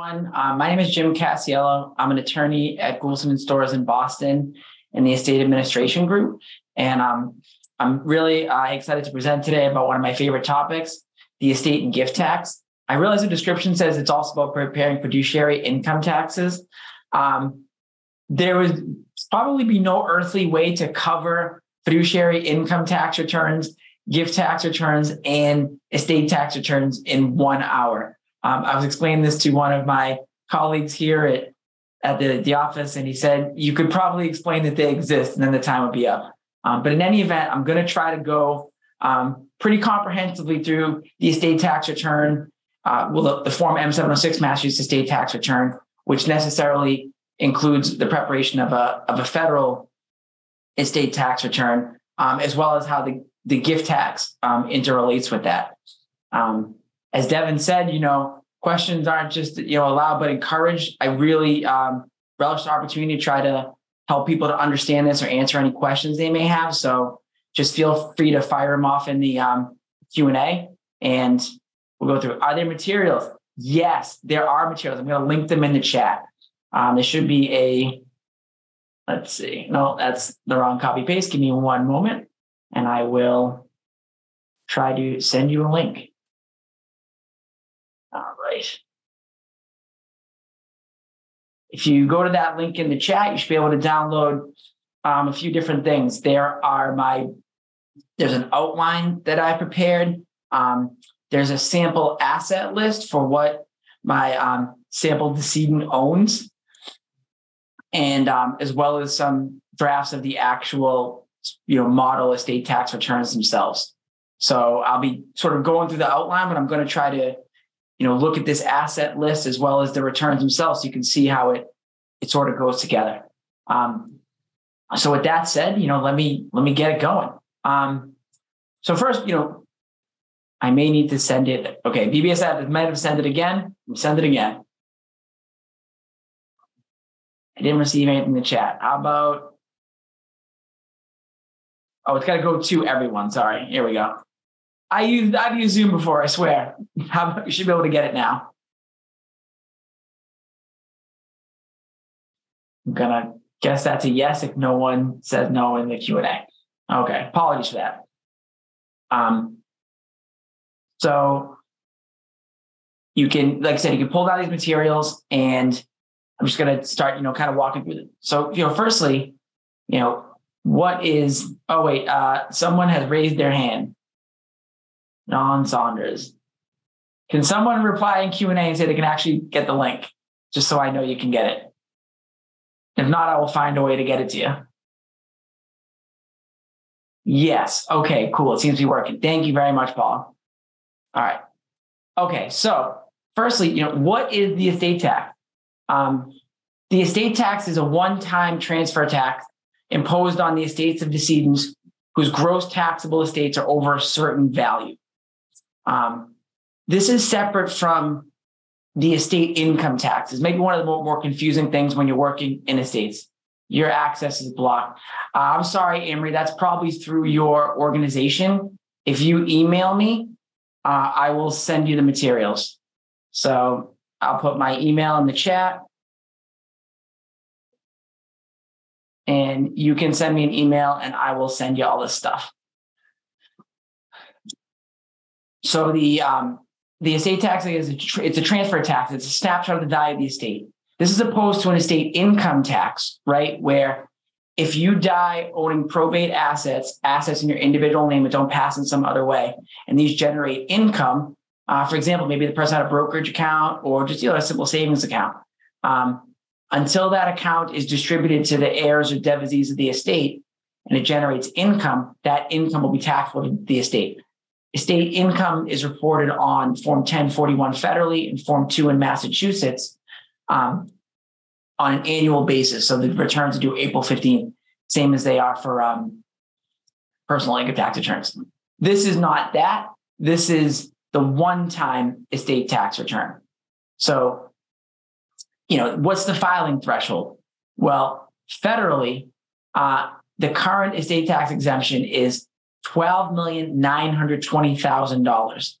everyone. Um, my name is Jim Cassiello. I'm an attorney at Goulston and Storrs in Boston in the estate administration group. And um, I'm really uh, excited to present today about one of my favorite topics, the estate and gift tax. I realize the description says it's also about preparing fiduciary income taxes. Um, there would probably be no earthly way to cover fiduciary income tax returns, gift tax returns, and estate tax returns in one hour. Um, I was explaining this to one of my colleagues here at, at the, the office, and he said, You could probably explain that they exist, and then the time would be up. Um, but in any event, I'm going to try to go um, pretty comprehensively through the estate tax return, uh, well, the, the Form M706 Massachusetts Estate Tax Return, which necessarily includes the preparation of a, of a federal estate tax return, um, as well as how the, the gift tax um, interrelates with that. Um, as Devin said, you know, questions aren't just you know allowed but encouraged. I really um, relish the opportunity to try to help people to understand this or answer any questions they may have. So just feel free to fire them off in the um, Q and A, and we'll go through. Are there materials? Yes, there are materials. I'm going to link them in the chat. Um, there should be a. Let's see. No, that's the wrong copy paste. Give me one moment, and I will try to send you a link. If you go to that link in the chat, you should be able to download um, a few different things. There are my, there's an outline that I prepared. Um, there's a sample asset list for what my um, sample decedent owns, and um, as well as some drafts of the actual, you know, model estate tax returns themselves. So I'll be sort of going through the outline, but I'm going to try to you know, look at this asset list as well as the returns themselves. So you can see how it it sort of goes together. Um, so with that said, you know, let me let me get it going. Um, so first, you know, I may need to send it. Okay, BBSF might have sent it again. Send it again. I didn't receive anything in the chat. How about? Oh, it's got to go to everyone. Sorry. Here we go. I used I've used Zoom before, I swear. How you should be able to get it now. I'm gonna guess that's a yes if no one says no in the Q&A. Okay, apologies for that. Um, so you can, like I said, you can pull down these materials and I'm just gonna start, you know, kind of walking through them. So, you know, firstly, you know, what is, oh wait, uh, someone has raised their hand. Non Saunders. Can someone reply in Q&A and say they can actually get the link just so I know you can get it? If not, I will find a way to get it to you. Yes. Okay, cool. It seems to be working. Thank you very much, Paul. All right. Okay, so firstly, you know, what is the estate tax? Um, the estate tax is a one-time transfer tax imposed on the estates of decedents whose gross taxable estates are over a certain value. Um, this is separate from the estate income taxes. Maybe one of the more, more confusing things when you're working in estates. Your access is blocked. Uh, I'm sorry, Amory, that's probably through your organization. If you email me, uh, I will send you the materials. So I'll put my email in the chat. And you can send me an email and I will send you all this stuff. So the um, the estate tax is a it's a transfer tax. It's a snapshot of the value of the estate. This is opposed to an estate income tax, right? Where if you die owning probate assets, assets in your individual name that don't pass in some other way, and these generate income, uh, for example, maybe the person had a brokerage account or just you know, a simple savings account. Um, until that account is distributed to the heirs or devisees of the estate and it generates income, that income will be taxable to the estate. Estate income is reported on Form 1041 federally and Form 2 in Massachusetts um, on an annual basis. So the returns are due April 15th, same as they are for um, personal income tax returns. This is not that. This is the one time estate tax return. So, you know, what's the filing threshold? Well, federally, uh, the current estate tax exemption is $12,920,000.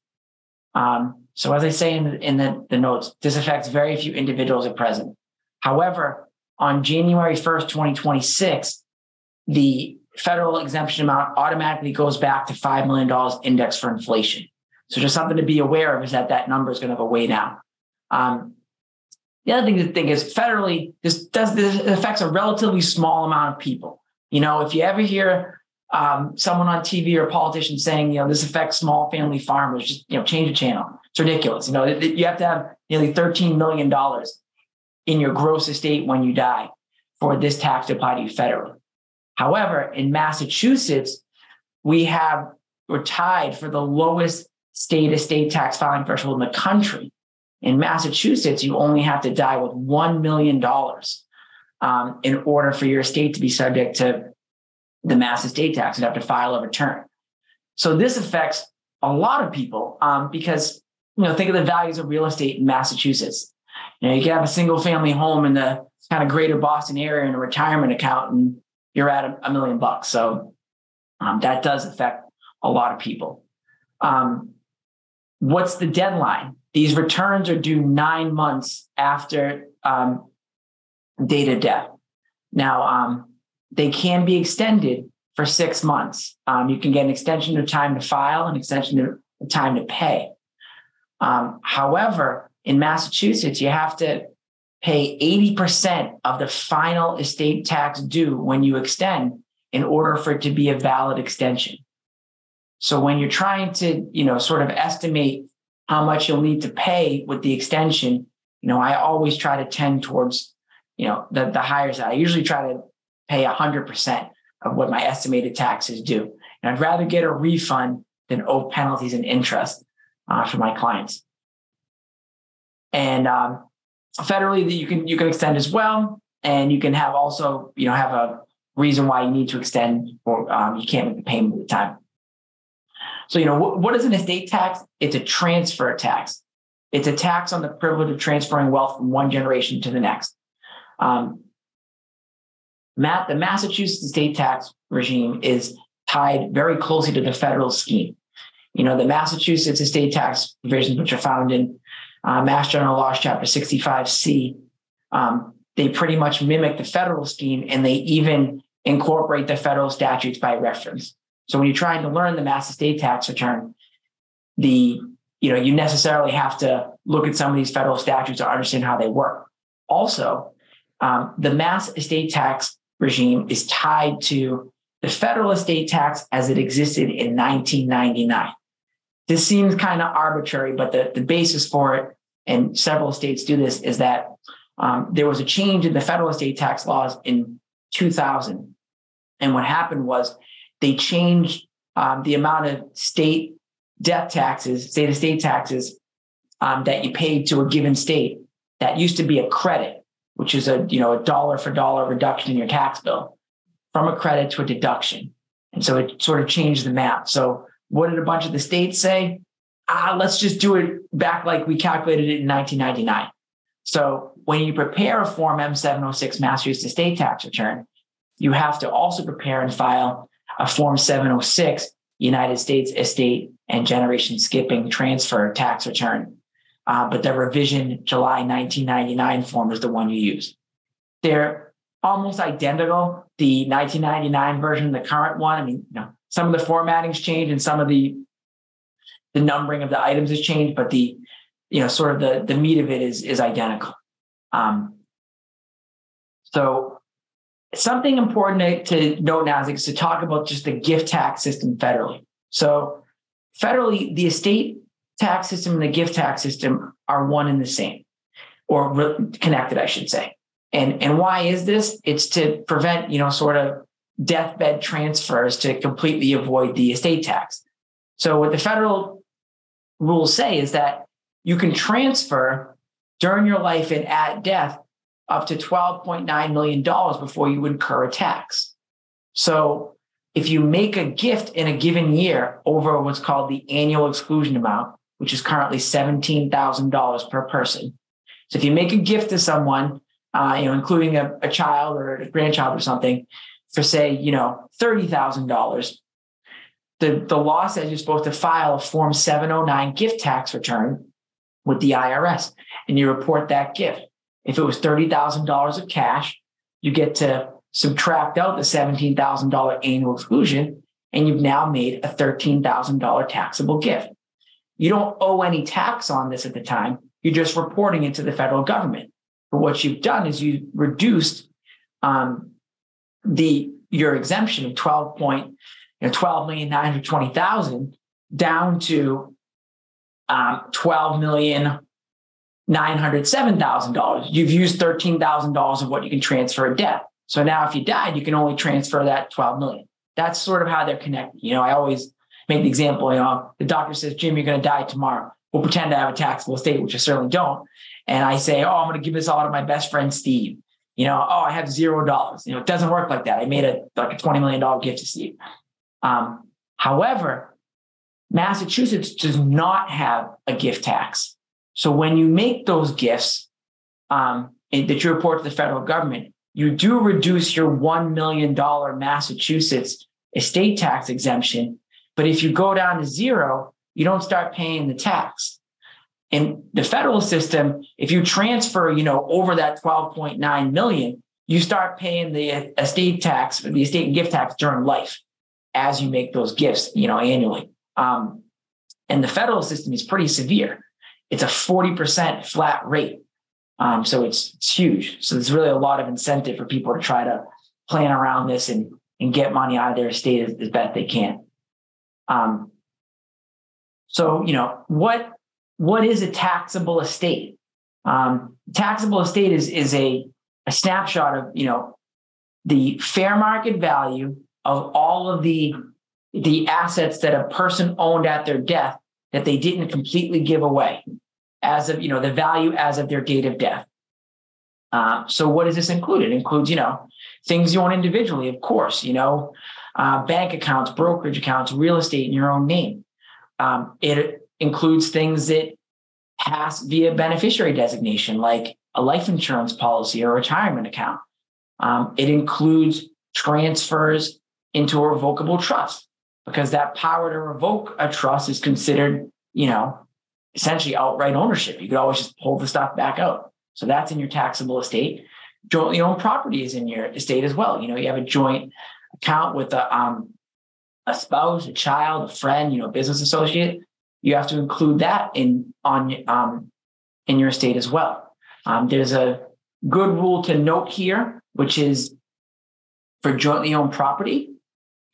Um, So as I say in, the, in the, the notes, this affects very few individuals at present. However, on January 1st, 2026, the federal exemption amount automatically goes back to $5 million index for inflation. So just something to be aware of is that that number is going to go way down. Um, the other thing to think is federally, this does this affects a relatively small amount of people. You know, if you ever hear um, someone on TV or a politician saying, you know, this affects small family farmers, just you know, change the channel. It's ridiculous. You know, you have to have nearly $13 million in your gross estate when you die for this tax to apply to you federally. However, in Massachusetts, we have we're tied for the lowest state estate tax filing threshold in the country. In Massachusetts, you only have to die with $1 million um, in order for your estate to be subject to the mass estate tax and have to file a return. So this affects a lot of people um, because, you know, think of the values of real estate in Massachusetts. You know, you can have a single family home in the kind of greater Boston area in a retirement account and you're at a, a million bucks. So um, that does affect a lot of people. Um, what's the deadline? These returns are due nine months after um, date of death. Now, um, they can be extended for six months. Um, you can get an extension of time to file, an extension of time to pay. Um, however, in Massachusetts, you have to pay 80% of the final estate tax due when you extend in order for it to be a valid extension. So when you're trying to, you know, sort of estimate how much you'll need to pay with the extension, you know, I always try to tend towards, you know, the, the higher side. I usually try to pay 100% of what my estimated taxes due. And I'd rather get a refund than owe penalties and interest uh, for my clients. And um, federally, you can you can extend as well, and you can have also you know have a reason why you need to extend, or um, you can't make the payment at the time. So you know what, what is an estate tax? It's a transfer tax. It's a tax on the privilege of transferring wealth from one generation to the next. Um, Matt, the Massachusetts state tax regime is tied very closely to the federal scheme. You know, the Massachusetts estate tax provisions, which are found in uh, Mass General Laws, Chapter 65C, um, they pretty much mimic the federal scheme and they even incorporate the federal statutes by reference. So when you're trying to learn the mass estate tax return, the you know you necessarily have to look at some of these federal statutes to understand how they work. Also, um, the mass estate tax regime is tied to the federal estate tax as it existed in 1999. This seems kind of arbitrary, but the, the basis for it, and several states do this, is that um, there was a change in the federal estate tax laws in 2000. And what happened was they changed um, the amount of state death taxes, state estate taxes um, that you paid to a given state. That used to be a credit which is a you know a dollar for dollar reduction in your tax bill from a credit to a deduction. And so it sort of changed the math. So what did a bunch of the states say? Ah, let's just do it back like we calculated it in 1999. So when you prepare a Form M706 Massachusetts state tax return, you have to also prepare and file a Form 706 United States estate and generation skipping transfer tax return uh, but the revision July 1999 form is the one you use. They're almost identical. The 1999 version, the current one. I mean, you know, some of the formatting's changed and some of the the numbering of the items has changed, but the you know sort of the the meat of it is is identical. Um, so something important to, to note now is to talk about just the gift tax system federally. So federally, the estate tax system and the gift tax system are one and the same, or re- connected, I should say. And and why is this? It's to prevent, you know, sort of deathbed transfers to completely avoid the estate tax. So what the federal rules say is that you can transfer during your life and at death up to $12.9 million before you incur a tax. So if you make a gift in a given year over what's called the annual exclusion amount, which is currently $17,000 per person. So if you make a gift to someone, uh, you know, including a, a child or a grandchild or something, for say, you know, $30,000, the, the law says you're supposed to file a Form 709 gift tax return with the IRS and you report that gift. If it was $30,000 of cash, you get to subtract out the $17,000 annual exclusion, and you've now made a $13,000 taxable gift. You don't owe any tax on this at the time. You're just reporting it to the federal government. But what you've done is you reduced um, the your exemption of 12 point, you know, 12 million down to um, 12 million nine hundred seven thousand dollars. You've used thirteen thousand dollars of what you can transfer a debt. So now, if you died, you can only transfer that 12 million. That's sort of how they're connected. You know, I always make the example. You know, the doctor says, "Jim, you're going to die tomorrow." We'll pretend to have a taxable estate, which I certainly don't. And I say, "Oh, I'm going to give this all to my best friend Steve." You know, oh, I have zero dollars. You know, it doesn't work like that. I made a like a twenty million dollar gift to Steve. Um, however, Massachusetts does not have a gift tax. So when you make those gifts um, that you report to the federal government, you do reduce your $1 million Massachusetts estate tax exemption. But if you go down to zero, you don't start paying the tax. In the federal system, if you transfer, you know, over that 12.9 million, you start paying the estate tax, the estate and gift tax during life as you make those gifts, you know, annually. Um, and the federal system is pretty severe. It's a 40% flat rate. Um, so it's, it's huge. So there's really a lot of incentive for people to try to plan around this and, and get money out of their estate as, as best they can. Um, so, you know, what, what is a taxable estate? Um, taxable estate is, is a, a snapshot of, you know, the fair market value of all of the, the assets that a person owned at their death that they didn't completely give away as of, you know, the value as of their date of death. Uh, so what does this include? It includes, you know, things you own individually, of course, you know, uh, bank accounts, brokerage accounts, real estate in your own name. Um, it includes things that pass via beneficiary designation, like a life insurance policy or retirement account. Um, it includes transfers into a revocable trust because that power to revoke a trust is considered, you know, essentially outright ownership. You could always just pull the stuff back out. So that's in your taxable estate. Jointly owned property is in your estate as well. You know, you have a joint account with a um, a spouse, a child, a friend, you know, business associate. You have to include that in on um, in your estate as well. Um, there's a good rule to note here, which is for jointly owned property.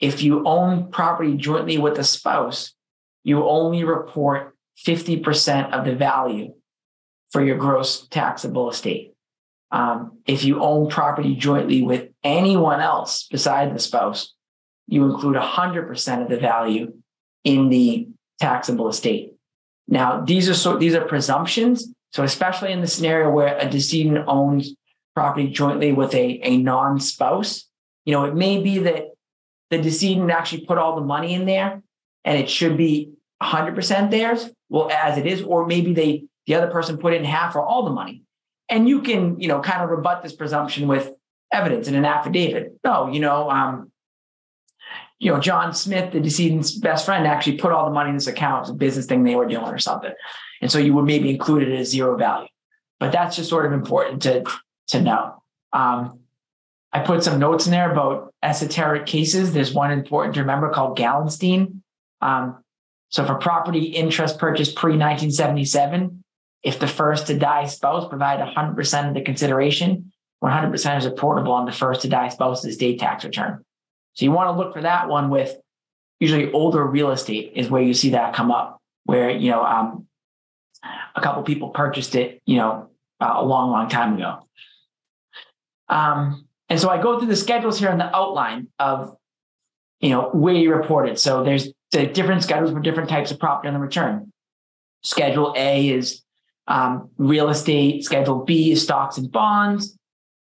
If you own property jointly with a spouse, you only report 50% of the value for your gross taxable estate. Um, if you own property jointly with anyone else beside the spouse, you include 100% of the value in the taxable estate. Now, these are so these are presumptions. So, especially in the scenario where a decedent owns property jointly with a, a non-spouse, you know, it may be that the decedent actually put all the money in there and it should be 100% theirs, well, as it is, or maybe they the other person put in half or all the money. And you can, you know, kind of rebut this presumption with evidence in an affidavit. No, you know, um, you know, John Smith, the decedent's best friend, actually put all the money in this account. It's a business thing they were doing or something. And so you would maybe include it as zero value. But that's just sort of important to, to know. Um, I put some notes in there about esoteric cases. There's one important to remember called Gallenstein. Um, so for property interest purchase pre 1977, if the first to die spouse provide 100% of the consideration, 100% is reportable on the first to die spouse's estate tax return. So you want to look for that one with usually older real estate is where you see that come up, where you know um, a couple people purchased it, you know, uh, a long, long time ago. Um, and so I go through the schedules here in the outline of, you know, where you report it. So there's the different schedules for different types of property on the return. Schedule A is um, real estate. Schedule B is stocks and bonds.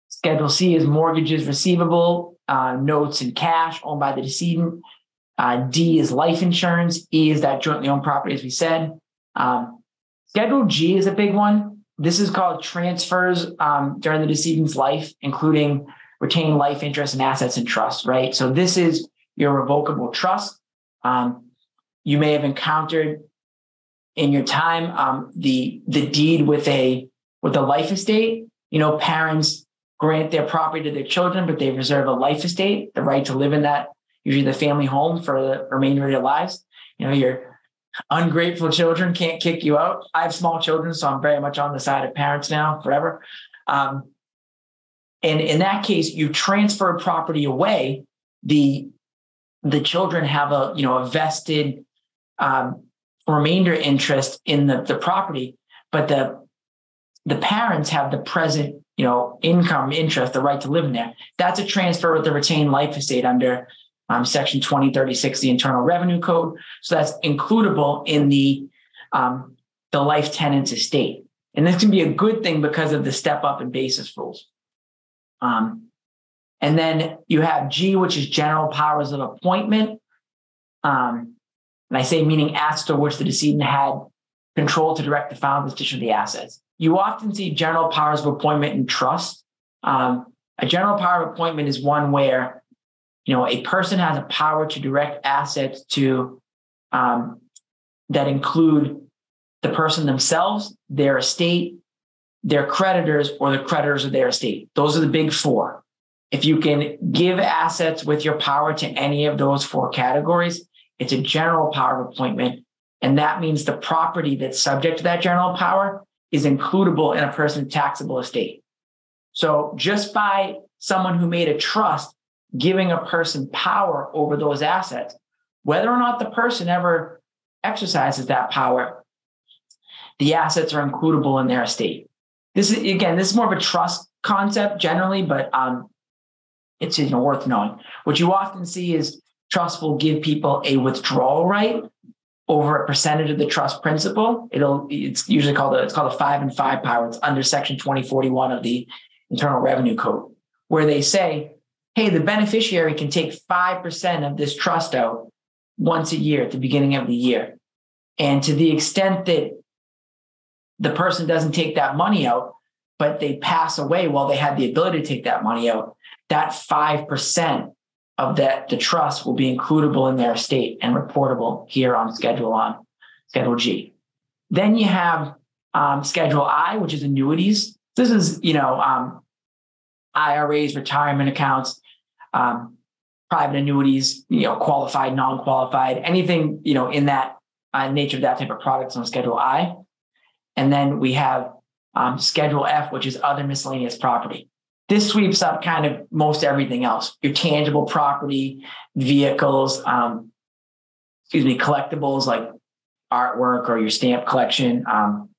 Schedule C is mortgages receivable, uh, notes and cash owned by the decedent. Uh, D is life insurance. E is that jointly owned property, as we said. Um, Schedule G is a big one. This is called transfers um, during the decedent's life, including retaining life interest and assets and trust, right? So this is your revocable trust. Um, you may have encountered in your time, um, the the deed with a with a life estate, you know, parents grant their property to their children, but they reserve a life estate, the right to live in that, usually the family home for the remainder of their lives. You know, your ungrateful children can't kick you out. I have small children, so I'm very much on the side of parents now forever. Um, and in that case, you transfer property away. The the children have a you know a vested um, remainder interest in the, the property, but the the parents have the present you know income interest, the right to live in there. That's a transfer with the retained life estate under um, section 2036, the Internal Revenue Code. So that's includable in the um, the life tenant's estate. And this can be a good thing because of the step up in basis rules. Um, and then you have G, which is general powers of appointment. Um, and I say meaning assets to which the decedent had control to direct the final disposition of the assets. You often see general powers of appointment in trust. Um, a general power of appointment is one where you know a person has a power to direct assets to um, that include the person themselves, their estate, their creditors, or the creditors of their estate. Those are the big four. If you can give assets with your power to any of those four categories, it's a general power of appointment. And that means the property that's subject to that general power is includable in a person's taxable estate. So just by someone who made a trust giving a person power over those assets, whether or not the person ever exercises that power, the assets are includable in their estate. This is again, this is more of a trust concept generally, but um, it's you know, worth knowing. What you often see is trust will give people a withdrawal right over a percentage of the trust principal. It'll it's usually called a, it's called a five and five power. It's under section 2041 of the Internal Revenue Code, where they say, hey, the beneficiary can take 5% of this trust out once a year at the beginning of the year. And to the extent that the person doesn't take that money out, but they pass away while they had the ability to take that money out, that 5% of that the trust will be includable in their estate and reportable here on Schedule on Schedule G. Then you have um, Schedule I, which is annuities. This is you know um, IRAs, retirement accounts, um, private annuities, you know, qualified, non-qualified, anything you know in that uh, nature of that type of products on Schedule I. And then we have um, Schedule F, which is other miscellaneous property. This sweeps up kind of most everything else your tangible property, vehicles, um, excuse me, collectibles like artwork or your stamp collection. Um,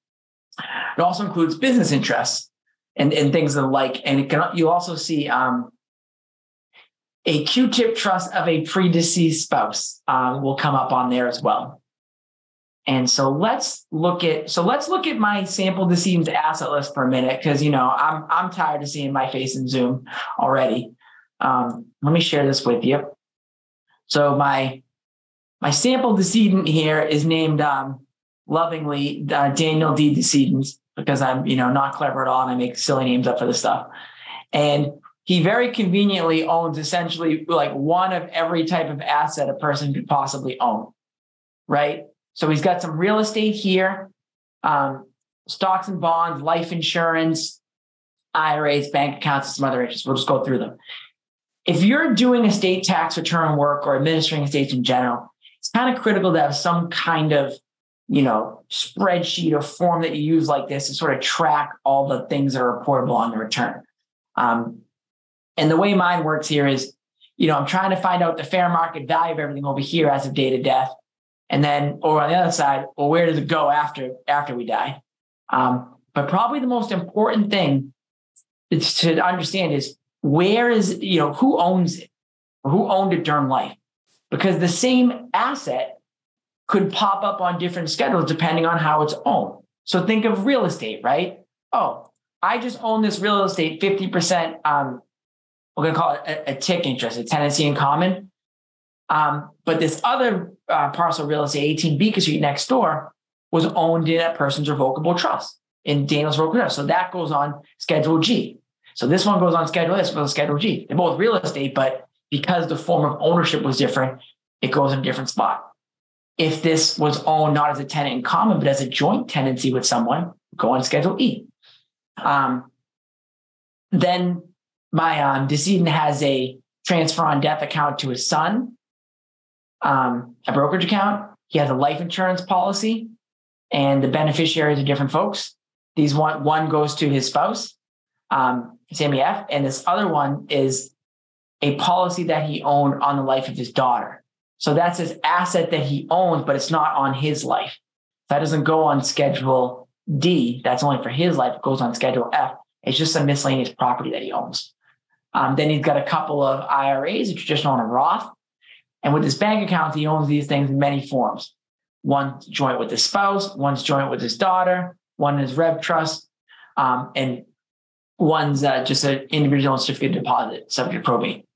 it also includes business interests and, and things of the like. And it can you also see um, a QTIP trust of a predeceased spouse uh, will come up on there as well. And so let's look at so let's look at my sample decedent's asset list for a minute because you know I'm I'm tired of seeing my face in Zoom already. Um, let me share this with you. So my my sample decedent here is named um, lovingly uh, Daniel D. Decedent because I'm you know not clever at all and I make silly names up for this stuff. And he very conveniently owns essentially like one of every type of asset a person could possibly own, right? So he's got some real estate here, um, stocks and bonds, life insurance, IRAs, bank accounts, and some other interests. We'll just go through them. If you're doing estate tax return work or administering estates in general, it's kind of critical to have some kind of you know spreadsheet or form that you use like this to sort of track all the things that are reportable on the return. Um, and the way mine works here is, you know, I'm trying to find out the fair market value of everything over here as of date of death and then or on the other side well where does it go after after we die? Um, but probably the most important thing is to understand is where is you know who owns it? Or who owned it during life? Because the same asset could pop up on different schedules depending on how it's owned. So think of real estate right? Oh i just own this real estate 50% um, we're going to call it a, a TIC interest a tenancy in common um, but this other uh, parcel real estate, 18 Beacon Street next door, was owned in a person's revocable trust in Daniel's revocable trust. So that goes on Schedule G. So this one goes on Schedule S, goes on Schedule G. They're both real estate, but because the form of ownership was different, it goes in a different spot. if this was owned not as a tenant in common, but as a joint tenancy with someone, go on Schedule E. Um, then my um, decedent has a transfer on death account to his son, um, a brokerage account. He has a life insurance policy, and the beneficiaries are different folks. These one one goes to his spouse, um, Sammy F, and this other one is a policy that he owned on the life of his daughter. So that's his asset that he owns, but it's not on his life. That doesn't go on Schedule D. That's only for his life. It goes on Schedule F. It's just a miscellaneous property that he owns. Um, then he's got a couple of IRAs, a traditional and a Roth. And with his bank account, he owns these things in many forms. One's joint with his spouse, one's joint with his daughter, one is Rev Trust, um, and one's uh, just an individual certificate deposit subject to probate.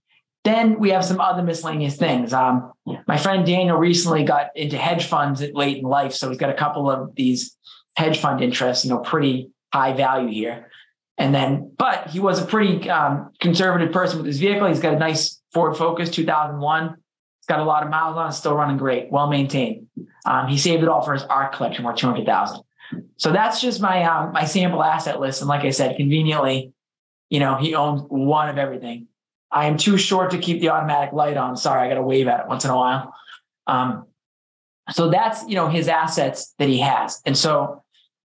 Then we have some other miscellaneous things. Um, my friend Daniel recently got into hedge funds late in life, so he's got a couple of these hedge fund interests, you know, pretty high value here. And then, but he was a pretty um, conservative person with his vehicle. He's got a nice Ford Focus 2001. Got a lot of miles on still running great, well maintained. Um, he saved it all for his art collection worth 200,000. So that's just my um, my sample asset list. And like I said, conveniently, you know, he owns one of everything. I am too short to keep the automatic light on. Sorry, I got to wave at it once in a while. Um, so that's you know his assets that he has, and so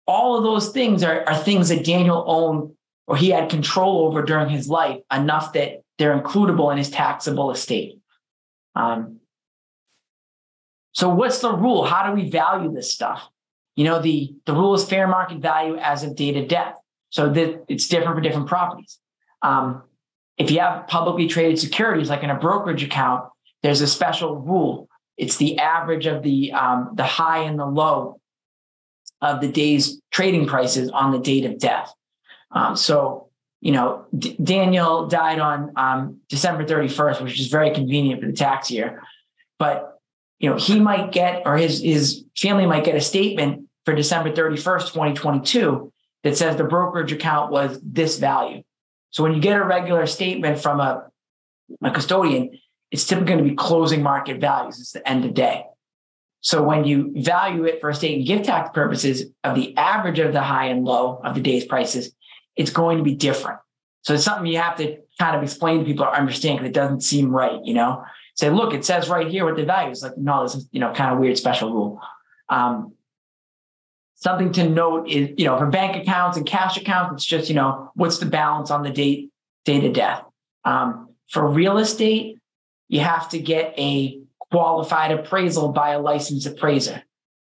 all of those things are, are things that Daniel owned or he had control over during his life enough that they're includable in his taxable estate. Um, so what's the rule? How do we value this stuff? You know, the, the rule is fair market value as of date of death. So that it's different for different properties. Um, if you have publicly traded securities, like in a brokerage account, there's a special rule. It's the average of the um, the high and the low of the day's trading prices on the date of death. Um, so, you know, D- Daniel died on um, December 31st, which is very convenient for the tax year. But, you know, he might get, or his, his family might get a statement for December 31st, 2022, that says the brokerage account was this value. So when you get a regular statement from a, a custodian, it's typically going to be closing market values. It's the end of day. So when you value it for estate and gift tax purposes of the average of the high and low of the day's prices, it's going to be different. So it's something you have to kind of explain to people or understand because it doesn't seem right, you know. Say, look, it says right here what the value is. Like, no, this is, you know, kind of weird special rule. Um, something to note is, you know, for bank accounts and cash accounts, it's just, you know, what's the balance on the date, date of death. Um, for real estate, you have to get a qualified appraisal by a licensed appraiser.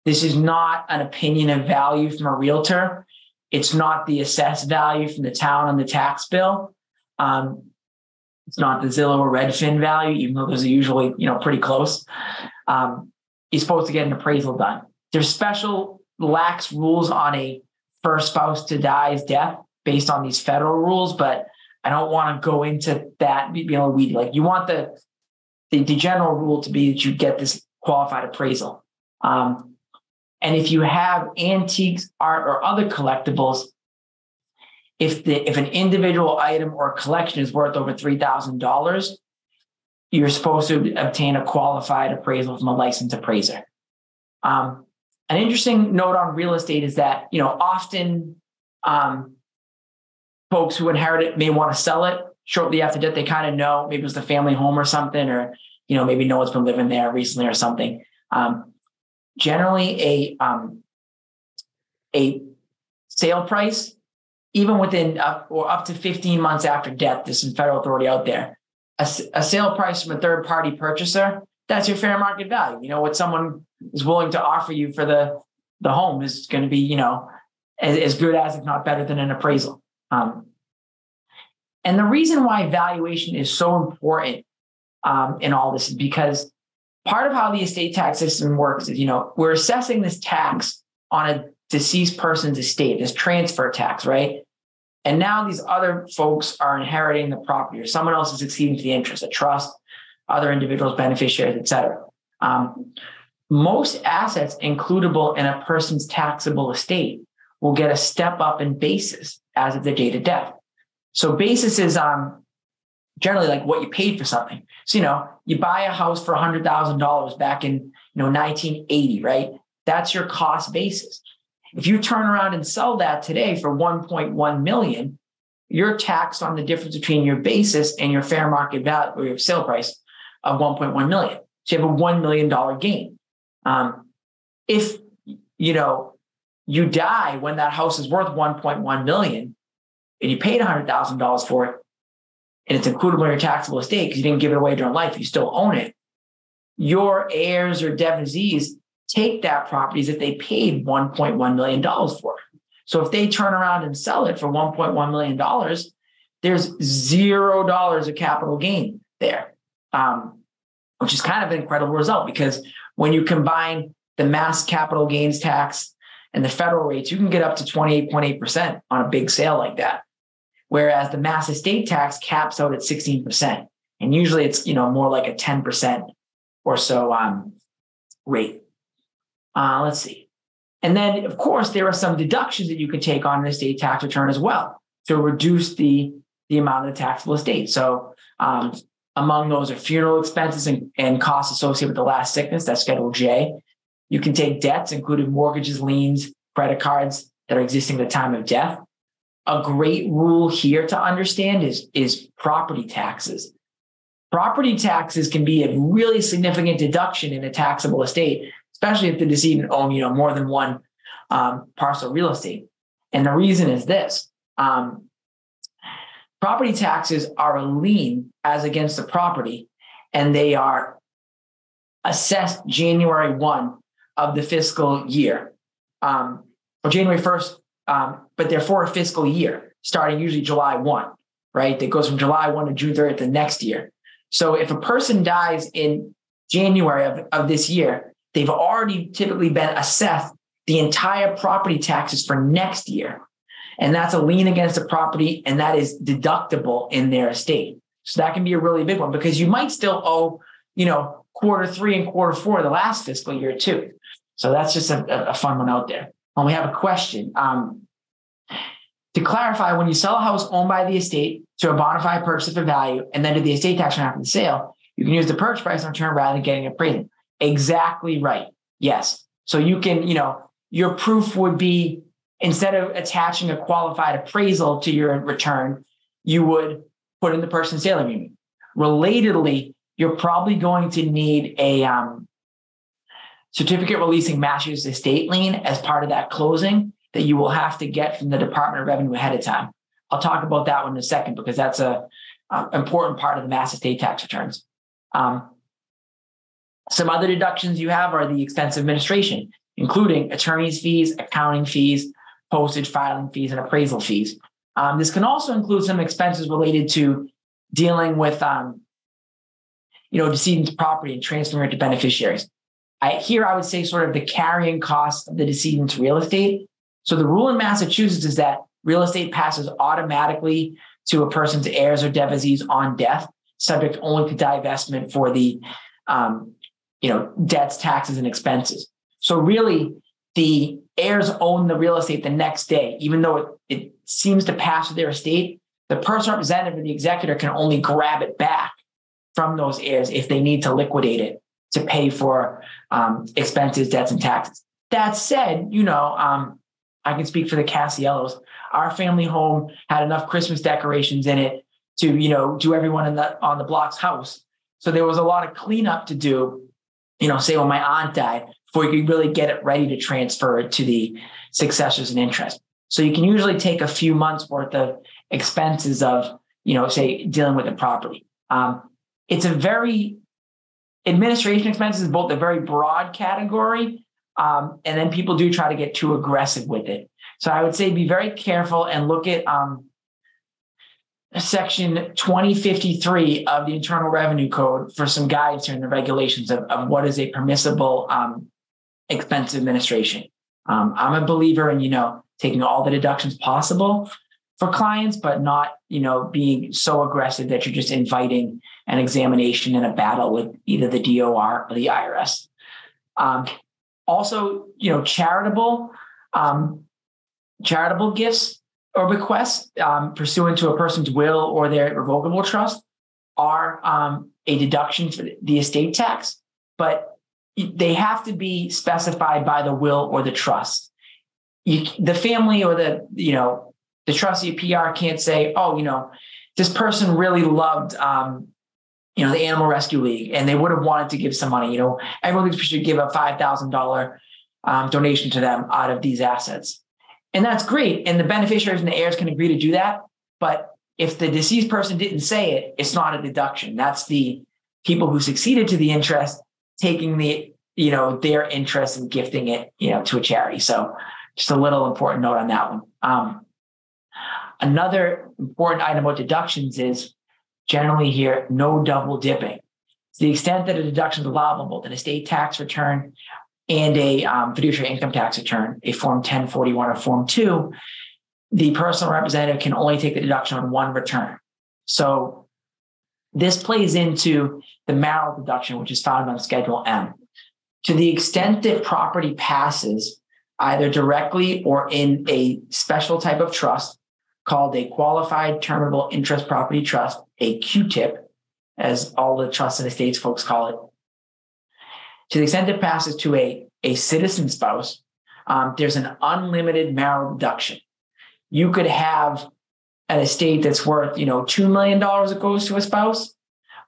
This is not an opinion of value from a realtor. It's not the assessed value from the town on the tax bill. Um, it's not the Zillow or Redfin value, even though those are usually you know pretty close. Um, you're supposed to get an appraisal done. There's special lax rules on a first spouse to die's death based on these federal rules, but I don't want to go into that. A little weedy. Like you want the the, the general rule to be that you get this qualified appraisal. Um, and if you have antiques, art, or other collectibles, if the if an individual item or collection is worth over three thousand dollars, you're supposed to obtain a qualified appraisal from a licensed appraiser. Um, an interesting note on real estate is that you know often um, folks who inherit it may want to sell it shortly after death, they kind of know maybe it was the family home or something, or you know maybe no one's been living there recently or something. Um, generally, a um, a sale price, even within uh, or up to 15 months after death, there's some federal authority out there. A, a sale price from a third party purchaser, that's your fair market value. You know what someone is willing to offer you for the the home is going to be you know as, as good as if not better than an appraisal. Um, and the reason why valuation is so important um, in all this is because part of how the estate tax system works is, you know, we're assessing this tax on a deceased person's estate, this transfer tax, right? And now these other folks are inheriting the property, or someone else is acceding to the interest, a trust, other individuals, beneficiaries, et cetera. Um, most assets includable in a person's taxable estate will get a step up in basis as of the date of death. So basis is um, generally like what you paid for something. So, you know, you buy a house for $100,000 back in, you know, 1980, right? That's your cost basis. If you turn around and sell that today for 1.1 million, you're taxed on the difference between your basis and your fair market value or your sale price of 1.1 million. So you have a $1 million gain. Um, if, you know, you die when that house is worth 1.1 million and you paid $100,000 for it and it's included in your taxable estate because you didn't give it away during life, you still own it. Your heirs or devisees take that property if they paid $1.1 million for. So if they turn around and sell it for $1.1 million, there's zero dollars of capital gain there, um, which is kind of an incredible result because when you combine the mass capital gains tax and the federal rates, you can get up to 28.8% on a big sale like that. Whereas the mass estate tax caps out at 16%. And usually it's, you know, more like a 10% or so um, rate. Uh, let's see. And then, of course, there are some deductions that you can take on an estate tax return as well to reduce the, the amount of the taxable estate. So, um, among those are funeral expenses and, and costs associated with the last sickness. That's Schedule J. You can take debts, including mortgages, liens, credit cards that are existing at the time of death. A great rule here to understand is, is property taxes. Property taxes can be a really significant deduction in a taxable estate especially if the decedent owned, you know, more than one um, parcel real estate. And the reason is this. Um, property taxes are a lien as against the property, and they are assessed January 1 of the fiscal year, um, or January 1st, um, but they're for a fiscal year, starting usually July 1, right? That goes from July 1 to June 30th the next year. So if a person dies in January of, of this year, they've already typically been assessed the entire property taxes for next year. And that's a lien against the property, and that is deductible in their estate. So that can be a really big one because you might still owe, you know, quarter three and quarter four of the last fiscal year too. So that's just a, a fun one out there. And we have a question. Um, to clarify, when you sell a house owned by the estate to a bona fide purchase for value and then do the estate tax on after the sale, you can use the purchase price on return rather than getting a appraisal. Exactly right. Yes. So you can, you know, your proof would be instead of attaching a qualified appraisal to your return, you would put in the person sale agreement. Relatedly, you're probably going to need a um, certificate releasing master's estate lien as part of that closing that you will have to get from the Department of Revenue ahead of time. I'll talk about that one in a second because that's a, a important part of the mass estate tax returns. Um, some other deductions you have are the expense administration, including attorney's fees, accounting fees, postage, filing fees, and appraisal fees. Um, this can also include some expenses related to dealing with, um, you know, decedent's property and transferring it to beneficiaries. I, here, I would say sort of the carrying cost of the decedent's real estate. So the rule in Massachusetts is that real estate passes automatically to a person's heirs or devisees on death, subject only to divestment for the um, you know, debts, taxes, and expenses. So really, the heirs own the real estate the next day, even though it, it seems to pass to their estate. The person representative of the executor can only grab it back from those heirs if they need to liquidate it to pay for um, expenses, debts, and taxes. That said, you know, um, I can speak for the Casiellos. Our family home had enough Christmas decorations in it to, you know, do everyone in the on the block's house. So there was a lot of cleanup to do you know, say when my aunt died, before you could really get it ready to transfer it to the successors and interest. So you can usually take a few months worth of expenses of, you know, say dealing with the property. Um, it's a very administration expenses is both a very broad category, um, and then people do try to get too aggressive with it. So I would say be very careful and look at um, section 2053 of the Internal Revenue Code for some guidance here in the regulations of, of what is a permissible um, expense administration. Um, I'm a believer in, you know, taking all the deductions possible for clients, but not, you know, being so aggressive that you're just inviting an examination and a battle with either the DOR or the IRS. Um, also, you know, charitable, um, charitable gifts or bequests um, pursuant to a person's will or their revocable trust are um, a deduction for the estate tax. But they have to be specified by the will or the trust. You, the family or the you know the trustee PR can't say, oh, you know, this person really loved um, you know the Animal Rescue League and they would have wanted to give some money. You know, everyone thinks we should give a five thousand um, donation to them out of these assets, and that's great. And the beneficiaries and the heirs can agree to do that. But if the deceased person didn't say it, it's not a deduction. That's the people who succeeded to the interest taking the you know their interest and gifting it you know to a charity. So just a little important note on that one. Um, another important item about deductions is generally here no double dipping. To the extent that a deduction is allowable, then a state tax return and a um, fiduciary income tax return, a Form 1041 or Form 2, the personal representative can only take the deduction on one return. So this plays into the marital deduction, which is found on Schedule M. To the extent that property passes either directly or in a special type of trust called a qualified terminable interest property trust, a QTIP, as all the trust and estates folks call it. To the extent it passes to a, a citizen spouse, um, there's an unlimited marital deduction. You could have an estate that's worth, you know, $2 million that goes to a spouse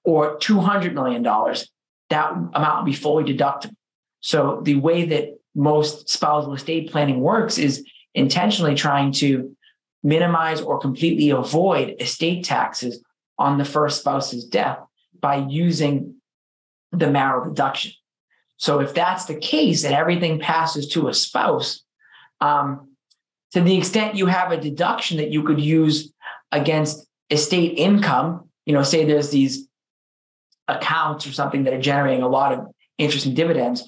or $200 million. That amount will be fully deductible. So the way that most spousal estate planning works is intentionally trying to minimize or completely avoid estate taxes on the first spouse's death by using the marital deduction. So if that's the case and everything passes to a spouse, um, to the extent you have a deduction that you could use against estate income, you know, say there's these accounts or something that are generating a lot of interest and dividends,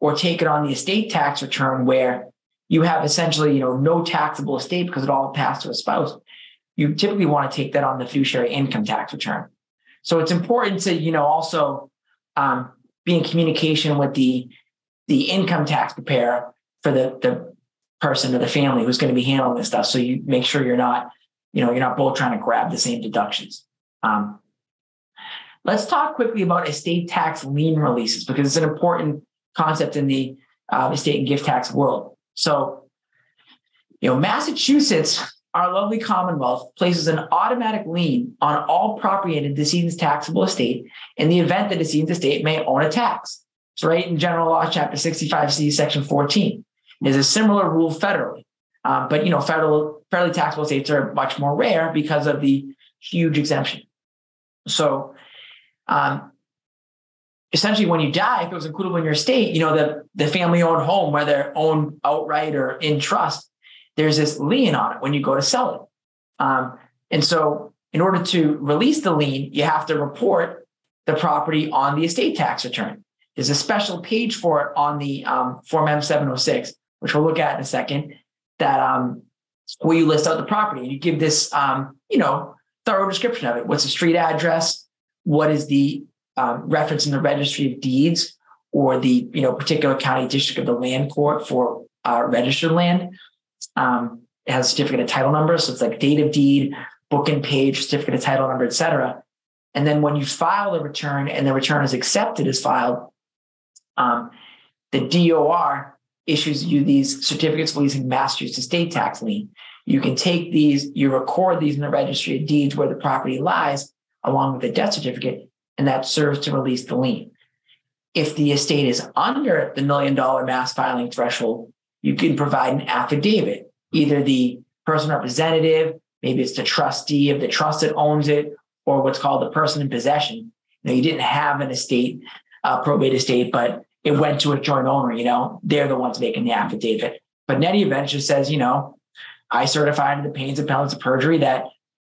or take it on the estate tax return where you have essentially, you know, no taxable estate because it all passed to a spouse. You typically want to take that on the fiduciary income tax return. So it's important to, you know, also um, be in communication with the the income tax preparer for the the person or the family who's going to be handling this stuff. So you make sure you're not, you know, you're not both trying to grab the same deductions. Um, let's talk quickly about estate tax lien releases because it's an important concept in the uh, estate and gift tax world. So, you know, Massachusetts, our lovely Commonwealth, places an automatic lien on all property in a decedent's taxable estate in the event that the decedent's estate may own a tax. It's right in General Law, Chapter 65C, Section 14. There's a similar rule federally. Um, but you know, federal fairly taxable estates are much more rare because of the huge exemption. So um, essentially when you die, if it was included in your estate, you know, the, the family owned home, whether owned outright or in trust, there's this lien on it when you go to sell it. Um, and so in order to release the lien, you have to report the property on the estate tax return. There's a special page for it on the um, Form M706, which we'll look at in a second, that um, where you list out the property and you give this, um, you know, thorough description of it. What's the street address? What is the um, reference in the registry of deeds or the you know particular county district of the land court for uh, registered land. Um, it has certificate of title number, so it's like date of deed, book and page, certificate of title number, etc. And then when you file the return and the return is accepted as filed, um, the DOR issues you these certificates releasing Massachusetts estate tax lien. You can take these, you record these in the registry of deeds where the property lies, along with the death certificate, and that serves to release the lien. If the estate is under the million dollar mass filing threshold, you can provide an affidavit, either the person representative, maybe it's the trustee of the trust that owns it, or what's called the person in possession. You you didn't have an estate, uh, probate estate, but it went to a joint owner, you know, they're the ones making the affidavit. But in any event, just says, you know, I certify under the pains and penalties of perjury that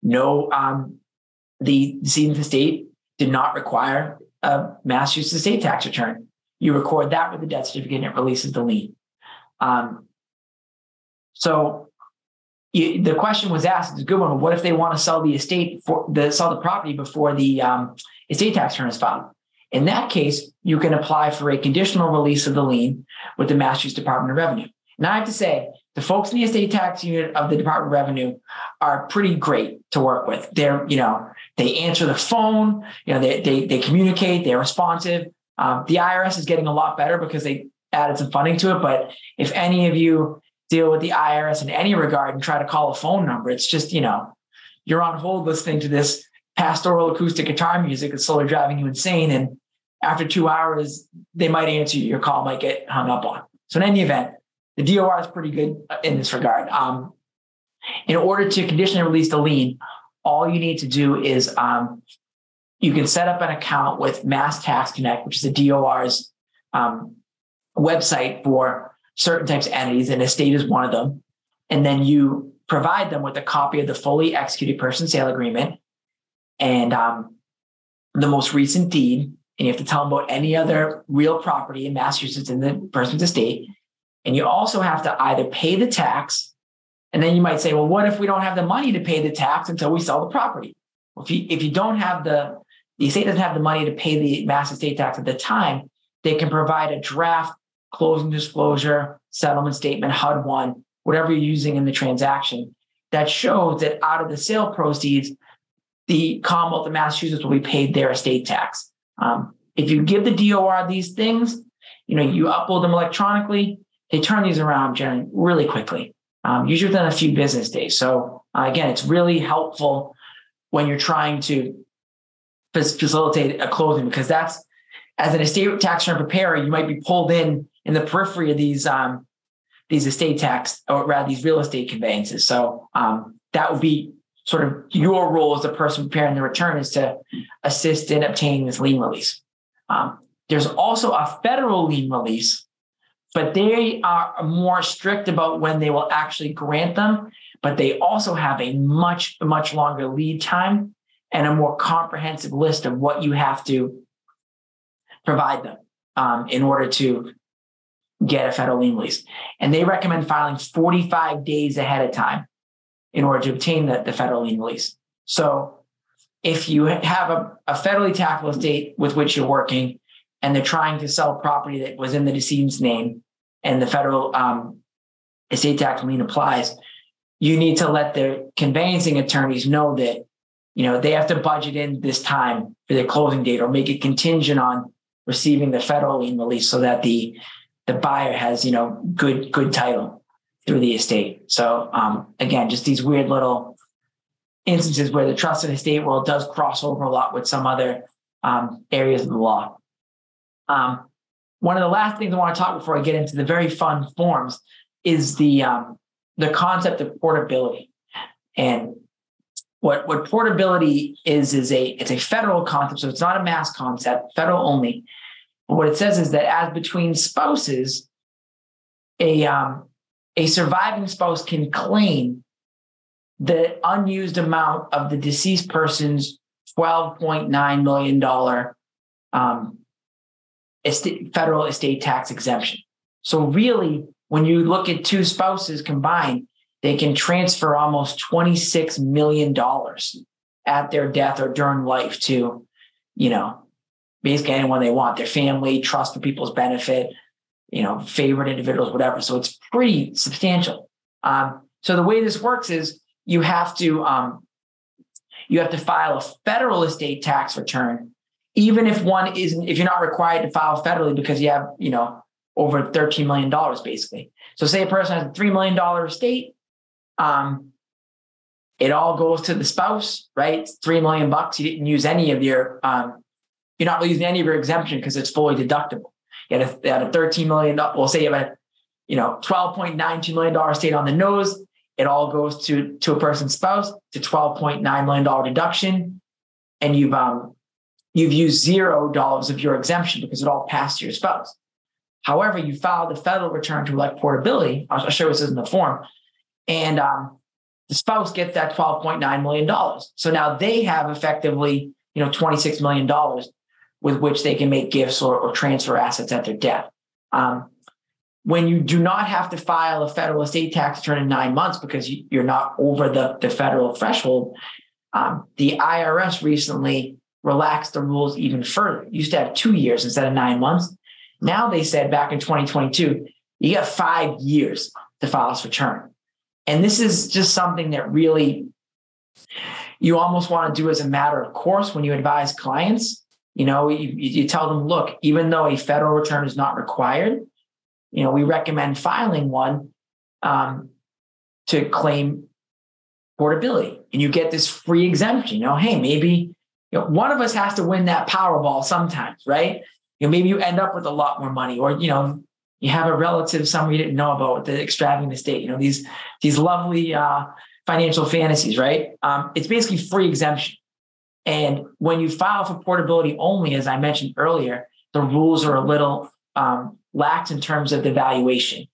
no, um, the decedent estate did not require a Massachusetts estate tax return. You record that with the death certificate and it releases the lien. Um, so you, the question was asked, it's a good one. What if they want to sell the estate for the sell the property before the um, estate tax return is filed? In that case, you can apply for a conditional release of the lien with the Massachusetts Department of Revenue. And I have to say, the folks in the estate tax unit of the Department of Revenue are pretty great to work with. They're, you know, they answer the phone, you know, they, they, they communicate, they're responsive. Um, the IRS is getting a lot better because they added some funding to it. But if any of you deal with the IRS in any regard and try to call a phone number, it's just, you know, you're on hold listening to this pastoral acoustic guitar music that's slowly driving you insane. And after two hours, they might answer you, your call might get hung up on. So in any event, the DOR is pretty good in this regard. Um, in order to conditionally release the lien, all you need to do is um, you can set up an account with Mass Tax Connect, which is the DOR's um, website for certain types of entities, and estate is one of them. And then you provide them with a copy of the fully executed person sale agreement and um, the most recent deed. And you have to tell them about any other real property in Massachusetts in the person's estate. And you also have to either pay the tax, and then you might say, well, what if we don't have the money to pay the tax until we sell the property? Well, if you if you don't have the the estate doesn't have the money to pay the mass estate tax at the time, they can provide a draft closing disclosure, settlement statement, HUD one, whatever you're using in the transaction that shows that out of the sale proceeds, the Commonwealth of Massachusetts will be paid their estate tax. Um, if you give the DOR these things, you know, you upload them electronically, they turn these around generally really quickly, um, usually within a few business days. So uh, again, it's really helpful when you're trying to facilitate a closing because that's as an estate tax return preparer, you might be pulled in in the periphery of these um, these estate tax or rather these real estate conveyances. So um, that would be sort of your role as the person preparing the return is to assist in obtaining this lien release. Um, there's also a federal lien release, but they are more strict about when they will actually grant them. But they also have a much, much longer lead time and a more comprehensive list of what you have to provide them um, in order to get a federal lien release. And they recommend filing 45 days ahead of time in order to obtain the, the federal lien release. So if you have a, a federally taxable estate with which you're working and they're trying to sell property that was in the decedent's name and the federal um, estate tax lien applies, you need to let the conveyancing attorneys know that you know they have to budget in this time for their closing date or make it contingent on receiving the federal lien release so that the the buyer has you know good good title through the estate. So um, again, just these weird little instances where the trust and estate world does cross over a lot with some other um, areas of the law. Um, one of the last things I want to talk before I get into the very fun forms is the um, the concept of portability. And what what portability is is a it's a federal concept, so it's not a mass concept, federal only. But what it says is that as between spouses, a um, a surviving spouse can claim the unused amount of the deceased person's $12.9 million um, estate, federal estate tax exemption. So, really, when you look at two spouses combined, they can transfer almost $26 million at their death or during life to, you know, basically anyone they want, their family, trust for people's benefit, you know, favorite individuals, whatever. So it's pretty substantial. Um, so the way this works is you have to um, you have to file a federal estate tax return, even if one isn't if you're not required to file federally because you have you know over thirteen million dollars basically. So say a person has a three million dollar estate, um, it all goes to the spouse, right? It's three million bucks. You didn't use any of your um, you're not using any of your exemption because it's fully deductible. You had a, had a $13 million, we'll say you have a, you know, $12.92 million estate on the nose. It all goes to, to a person's spouse to $12.9 million deduction. And you've, um, you've used zero dollars of your exemption because it all passed to your spouse. However, you filed a federal return to elect portability. I'll, show this in the form. And um, the spouse gets that $12.9 million. So now they have effectively, you know, $26 million with which they can make gifts or, or transfer assets at their death. Um, when you do not have to file a federal estate tax return in nine months because you, are not over the, the federal threshold, um, the IRS recently relaxed the rules even further. It used to have two years instead of nine months. Now they said back in 2022, you got five years to file this return. And this is just something that really you almost want to do as a matter of course when you advise clients You know, you, you tell them, look, even though a federal return is not required, you know, we recommend filing one um, to claim portability. And you get this free exemption. You know, hey, maybe you know, one of us has to win that Powerball sometimes, right? You know, maybe you end up with a lot more money, or you know, you have a relative somewhere you didn't know about the extravagant estate. You know, these these lovely uh, financial fantasies, right? Um, it's basically free exemption. And when you file for portability only, as I mentioned earlier, the rules are a little um, lax in terms of the valuation.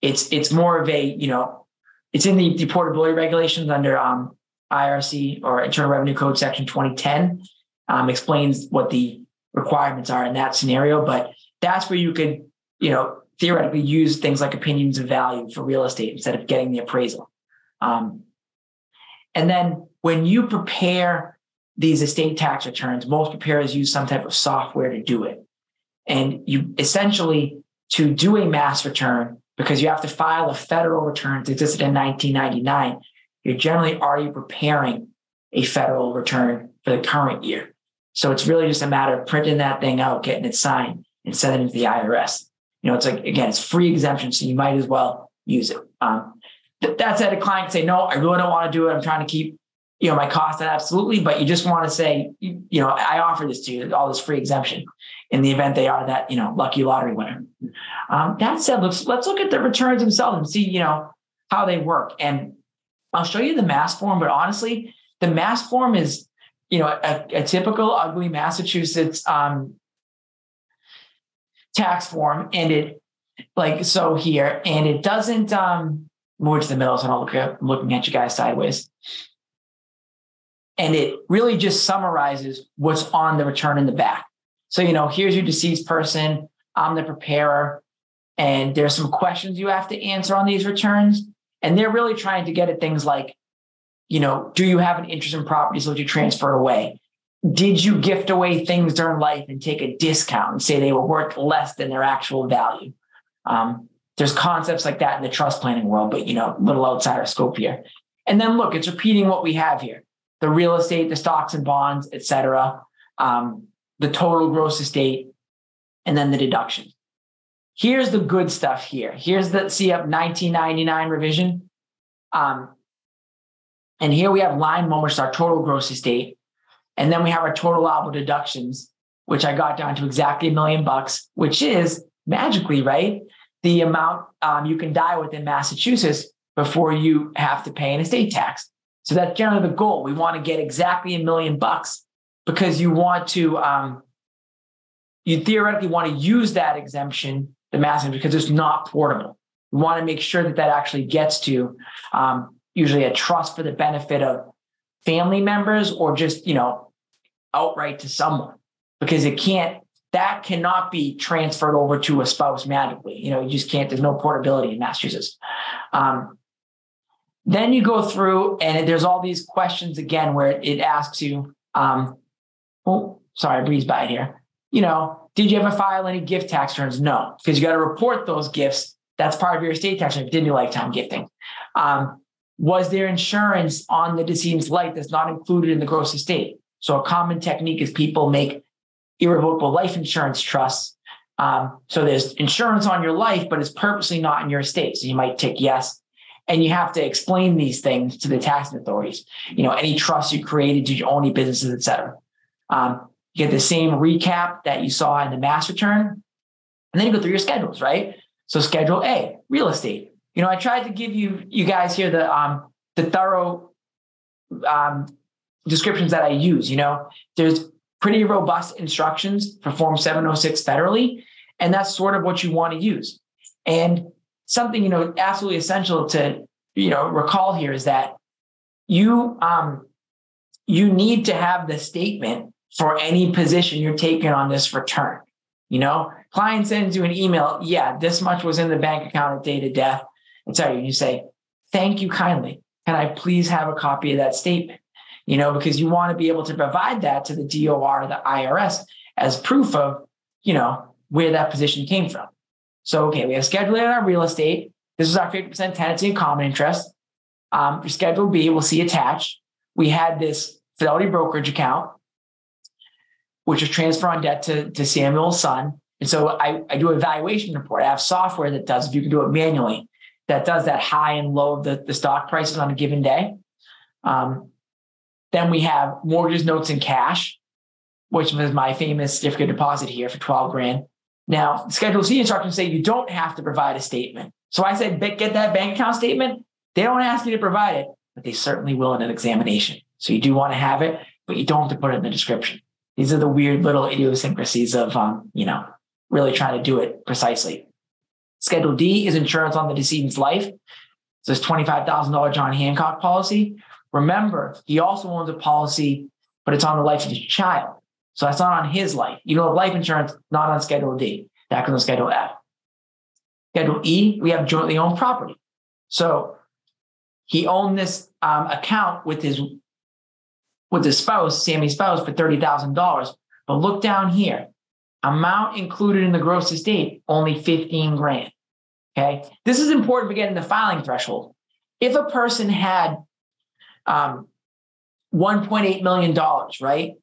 It's it's more of a you know, it's in the, the portability regulations under um, IRC or Internal Revenue Code Section 2010 um, explains what the requirements are in that scenario. But that's where you could, you know, theoretically use things like opinions of value for real estate instead of getting the appraisal. Um, and then when you prepare these estate tax returns, most preparers use some type of software to do it. And you essentially, to do a mass return, because you have to file a federal return that existed in 1999, you're generally already preparing a federal return for the current year. So it's really just a matter of printing that thing out, getting it signed, and sending it to the IRS. You know, it's like again, it's free exemption, so you might as well use it. Um, that said, a client say, "No, I really don't want to do it. I'm trying to keep, you know, my costs absolutely." But you just want to say, you, you know, I offer this to you, all this free exemption, in the event they are that you know lucky lottery winner. Um, that said, let's let's look at the returns themselves and see, you know, how they work. And I'll show you the mass form, but honestly, the mass form is, you know, a, a typical ugly Massachusetts um, tax form, and it like so here, and it doesn't um, move to the middle, so I don't look I'm looking at you guys sideways. And it really just summarizes what's on the return in the back. So, you know, here's your deceased person. I'm the preparer. And there's some questions you have to answer on these returns. And they're really trying to get at things like, you know, do you have an interest in properties that you transfer away? Did you gift away things during life and take a discount and say they were worth less than their actual value? Um, there's concepts like that in the trust planning world, but you know, a little outside our scope here. And then look, it's repeating what we have here: the real estate, the stocks and bonds, et cetera, um, the total gross estate, and then the deduction. Here's the good stuff here. Here's the CUP 1999 revision. Um, and here we have line one, which is our total gross estate. And then we have our total allowable deductions, which I got down to exactly a million bucks, which is magically, right? The amount um, you can die with in Massachusetts before you have to pay an estate tax. So that's generally the goal. We want to get exactly a million bucks because you want to, um, you theoretically want to use that exemption the mass because it's not portable. We want to make sure that that actually gets to um, usually a trust for the benefit of family members or just you know outright to someone because it can't that cannot be transferred over to a spouse magically. You know, you just can't. There's no portability in Massachusetts. Um, then you go through and there's all these questions again where it asks you. Um, oh, sorry, I breezed by here. You know, did you ever file any gift tax returns? No, because you got to report those gifts. That's part of your estate tax if you did do lifetime gifting. Um, was there insurance on the decedent's life that's not included in the gross estate? So a common technique is people make irrevocable life insurance trusts. Um, so there's insurance on your life, but it's purposely not in your estate. So you might tick yes. And you have to explain these things to the tax authorities. You know, any trusts you created, did you own any businesses, et cetera. Um, you get the same recap that you saw in the mass return. And then you go through your schedules, right? So schedule A, real estate. You know, I tried to give you you guys here the um the thorough um descriptions that I use. You know, there's pretty robust instructions for Form 706 federally, and that's sort of what you want to use. And something, you know, absolutely essential to, you know, recall here is that you um you need to have the statement for any position you're taking on this return. You know, client sends you an email, yeah, this much was in the bank account at date of death. And so you say, thank you kindly. Can I please have a copy of that statement? You know, because you want to be able to provide that to the DOR, the IRS, as proof of, you know, where that position came from. So, okay, we have schedule A on our real estate. This is our 50% tenancy and common interest. Um, for Schedule B, we'll see attached. We had this Fidelity brokerage account which is transfer on debt to, to Samuel's son. And so I, I do a valuation report. I have software that does, if you can do it manually, that does that high and low of the, the stock prices on a given day. Um, then we have mortgages, notes, and cash, which was my famous certificate deposit here for 12 grand. Now, Schedule C instructions say you don't have to provide a statement. So I said, get that bank account statement. They don't ask you to provide it, but they certainly will in an examination. So you do want to have it, but you don't have to put it in the description. These are the weird little idiosyncrasies of, um, you know, really trying to do it precisely. Schedule D is insurance on the decedent's life. So this $25,000 John Hancock policy. Remember, he also owns a policy, but it's on the life of his child. So that's not on his life. You know, life insurance, not on Schedule D. That goes on Schedule F. Schedule E, we have jointly owned property. So he owned this um, account with his with his spouse, Sammy's spouse, for thirty thousand dollars. But look down here, amount included in the gross estate only fifteen grand. Okay, this is important for getting the filing threshold. If a person had um, 1.8 million dollars, right,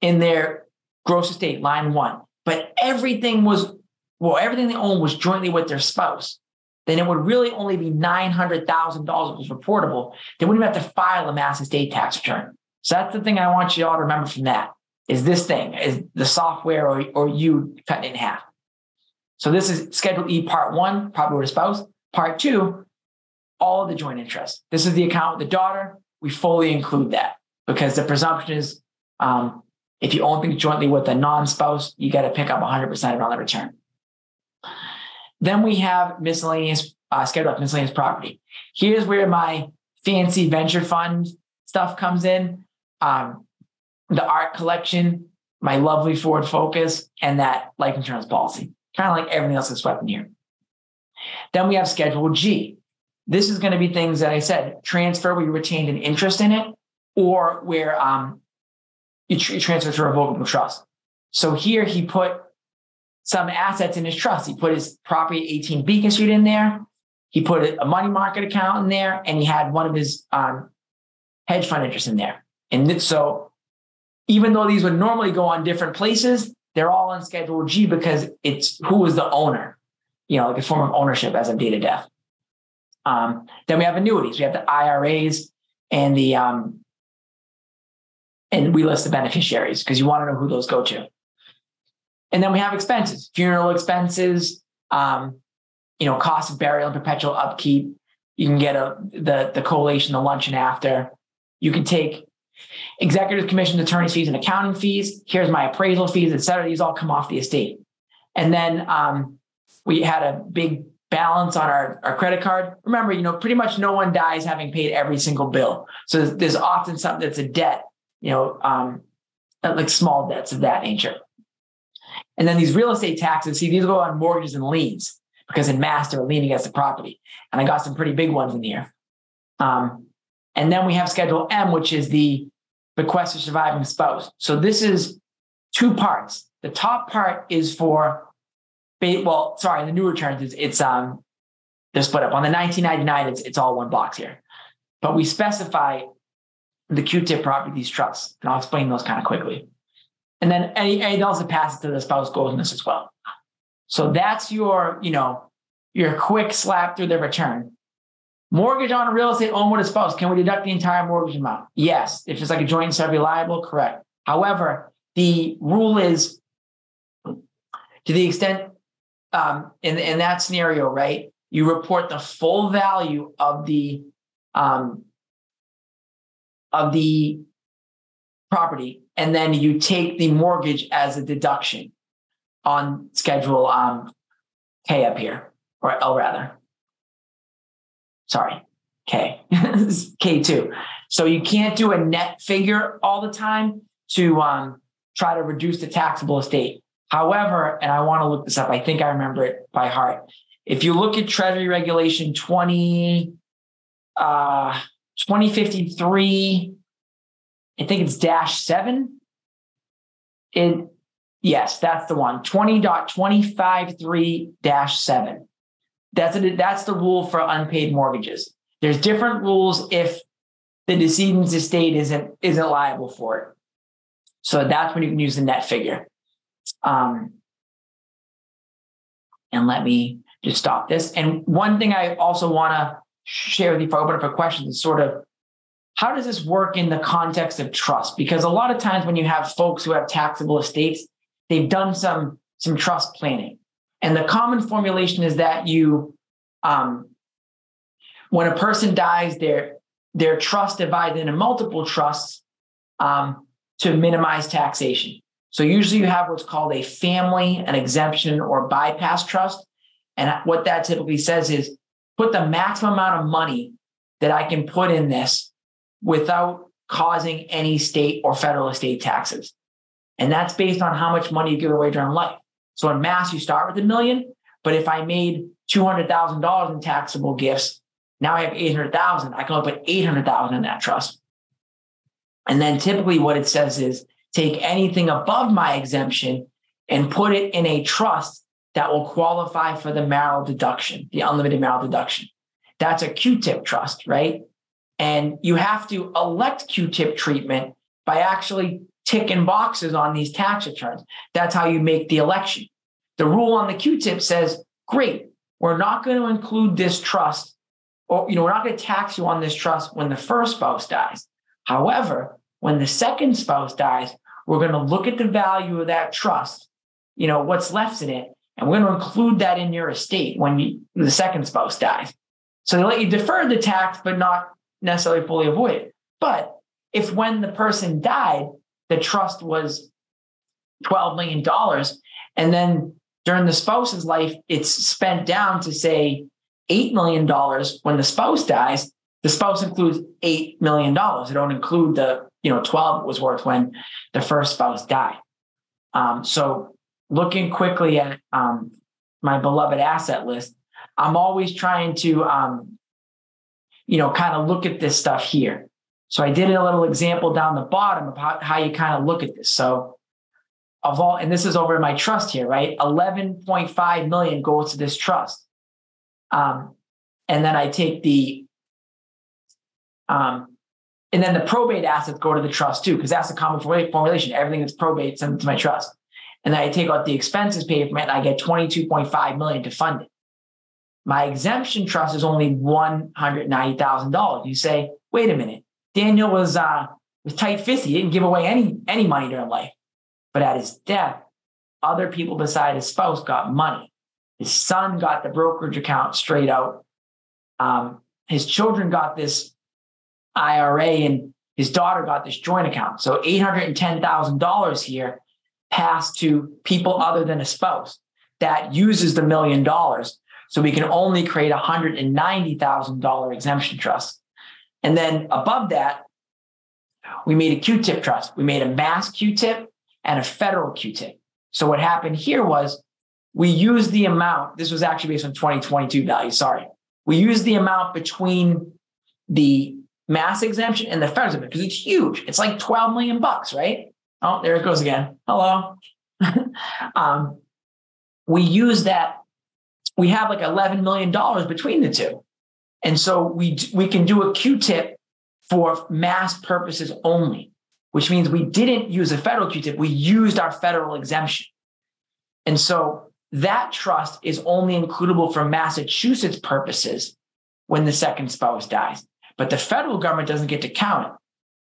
in their gross estate, line one, but everything was well, everything they owned was jointly with their spouse, then it would really only be $900,000 was reportable. They wouldn't have to file a mass estate tax return. So that's the thing I want you all to remember from that is this thing, is the software or, or you cut in half. So this is Schedule E Part One, probably with a spouse. Part Two, all the joint interest. This is the account with the daughter. We fully include that because the presumption is um, if you own things jointly with a non-spouse, you got to pick up 100% of on the return. Then we have miscellaneous, uh, schedule of miscellaneous property. Here's where my fancy venture fund stuff comes in. Um, the art collection, my lovely Ford Focus, and that life insurance policy. Kind of like everything else that's swept in here. Then we have Schedule G. This is going to be things that I said transfer where you retained an interest in it, or where um, you, tr- you transfer to a revocable trust. So here he put some assets in his trust. He put his property 18 Beacon Street in there. He put a money market account in there, and he had one of his um, hedge fund interests in there. And so, even though these would normally go on different places, they're all on Schedule G because it's who is the owner, you know, like a form of ownership as of date of death. Um, then we have annuities. We have the IRAs and the um, and we list the beneficiaries because you want to know who those go to. And then we have expenses, funeral expenses, um, you know, cost of burial and perpetual upkeep. You can get a the the collation, the luncheon after. You can take executive commission, attorney fees, and accounting fees. Here's my appraisal fees, et cetera. These all come off the estate. And then um, we had a big balance on our, our credit card. Remember, you know, pretty much no one dies having paid every single bill. So there's, often something that's a debt, you know, um, like small debts of that nature. And then these real estate taxes, see, these go on mortgages and liens because in mass they're leaning against the property. And I got some pretty big ones in here. Um, and then we have Schedule M, which is the bequest of surviving spouse. So this is two parts. The top part is for, well, sorry, the new returns, it's, it's um, they're split up. On the 1999, it's, it's all one box here. But we specify the QTIP properties trusts, and I'll explain those kind of quickly. And then any, else that passes to the spouse goes in this as well. So that's your, you know, your quick slap through the return. Mortgage on a real estate owned with a spouse. Can we deduct the entire mortgage amount? Yes. If it's like a joint and severally liable, correct. However, the rule is to the extent um, in, in that scenario, right? You report the full value of the um, of the property and then you take the mortgage as a deduction on schedule um, K up here, or L rather. Sorry, K. K2. So you can't do a net figure all the time to um, try to reduce the taxable estate. However, and I want to look this up, I think I remember it by heart. If you look at Treasury Regulation 20, uh, 2053 I think it's dash seven. It yes, that's the one. 20.253 dash seven. That's it. That's the rule for unpaid mortgages. There's different rules if the decedent's estate isn't isn't liable for it. So that's when you can use the net figure. Um, and let me just stop this. And one thing I also want to share with you for open up for questions is sort of how does this work in the context of trust? Because a lot of times when you have folks who have taxable estates, they've done some some trust planning, and the common formulation is that you, um, when a person dies, their their trust divided into multiple trusts um, to minimize taxation. So usually you have what's called a family, an exemption, or bypass trust, and what that typically says is put the maximum amount of money that I can put in this without causing any state or federal estate taxes. And that's based on how much money you give away during life. So in mass, you start with a million, but if I made $200,000 in taxable gifts, now I have 800,000. I can only put 800,000 in that trust. And then typically what it says is take anything above my exemption and put it in a trust that will qualify for the marital deduction, the unlimited marital deduction. That's a QTIP trust, right? And you have to elect QTIP treatment by actually ticking boxes on these tax returns. That's how you make the election. The rule on the QTIP says, great, we're not going to include this trust, or you know, we're not going to tax you on this trust when the first spouse dies. However, when the second spouse dies, we're going to look at the value of that trust, you know, what's left in it, and we're going to include that in your estate when you, the second spouse dies. So they let you defer the tax, but not necessarily fully avoid it. But if when the person died, the trust was $12 million, and then during the spouse's life, it's spent down to say $8 million when the spouse dies, the spouse includes $8 million. It don't include the, you know, 12 was worth when the first spouse died. Um, so looking quickly at um, my beloved asset list, I'm always trying to um, you know, kind of look at this stuff here. So I did a little example down the bottom of how, you kind of look at this. So of all, and this is over in my trust here, right? 11.5 million goes to this trust. Um, and then I take the, um, and then the probate assets go to the trust too, because that's a common formulation. Everything that's probate sent to my trust. And then I take out the expenses paid from it and I get 22.5 million to fund it. My exemption trust is only $190,000. You say, wait a minute, Daniel was, uh, was tight fisted. He didn't give away any, any money during life. But at his death, other people beside his spouse got money. His son got the brokerage account straight out. Um, his children got this IRA and his daughter got this joint account. So $810,000 here passed to people other than a spouse that uses the million dollars so we can only create a $190,000 exemption trust. And then above that, we made a QTIP trust. We made a mass QTIP and a federal QTIP. So what happened here was we used the amount, this was actually based on 2022 value, sorry. We used the amount between the mass exemption and the federal exemption because it's huge. It's like 12 million bucks, right? Oh, there it goes again. Hello. um, we use that we have like $11 million between the two. And so we, we can do a QTIP for mass purposes only, which means we didn't use a federal QTIP. We used our federal exemption. And so that trust is only includable for Massachusetts purposes when the second spouse dies. But the federal government doesn't get to count it.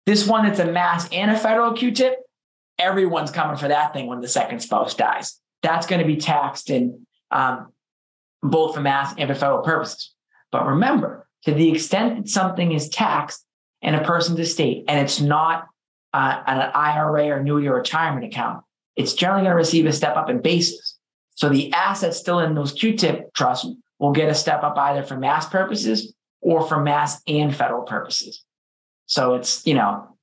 This one that's a mass and a federal QTIP, everyone's coming for that thing when the second spouse dies. That's going to be taxed in um, both for mass and for federal purposes. But remember, to the extent that something is taxed in a person's estate and it's not uh, an IRA or annuity or retirement account, it's generally going to receive a step up in basis. So the assets still in those QTIP trusts will get a step up either for mass purposes or for mass and federal purposes. So it's, you know,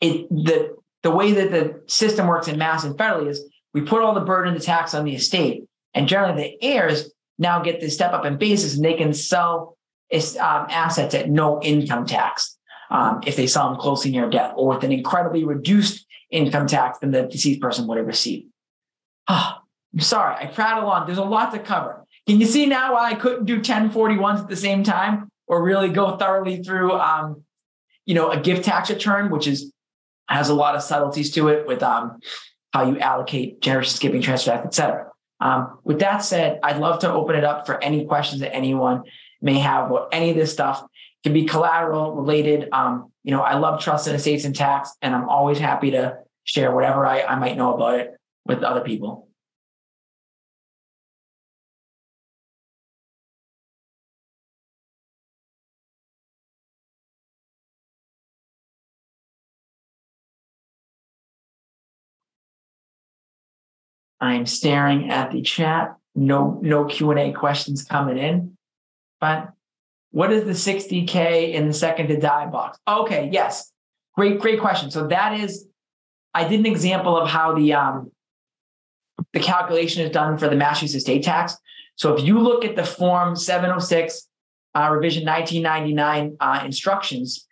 it the the way that the system works in mass and federally is we put all the burden of the tax on the estate. And generally the heirs now get this step up in basis and they can sell um, assets at no income tax um, if they sell them closely near death or with an incredibly reduced income tax than the deceased person would have received. Oh, I'm sorry, I prattle on. There's a lot to cover. Can you see now why I couldn't do 1041s at the same time or really go thoroughly through, um, you know, a gift tax return, which is has a lot of subtleties to it with um, how you allocate generation skipping, transfer, et cetera. Um, with that said, I'd love to open it up for any questions that anyone may have about any of this stuff. It can be collateral related. Um, you know, I love trust and estates and tax, and I'm always happy to share whatever I, I might know about it with other people. I'm staring at the chat. No, no Q and A questions coming in. But what is the 60k in the second to die box? Okay, yes, great, great question. So that is, I did an example of how the um, the calculation is done for the Massachusetts state tax. So if you look at the form 706 uh, revision 1999 uh, instructions,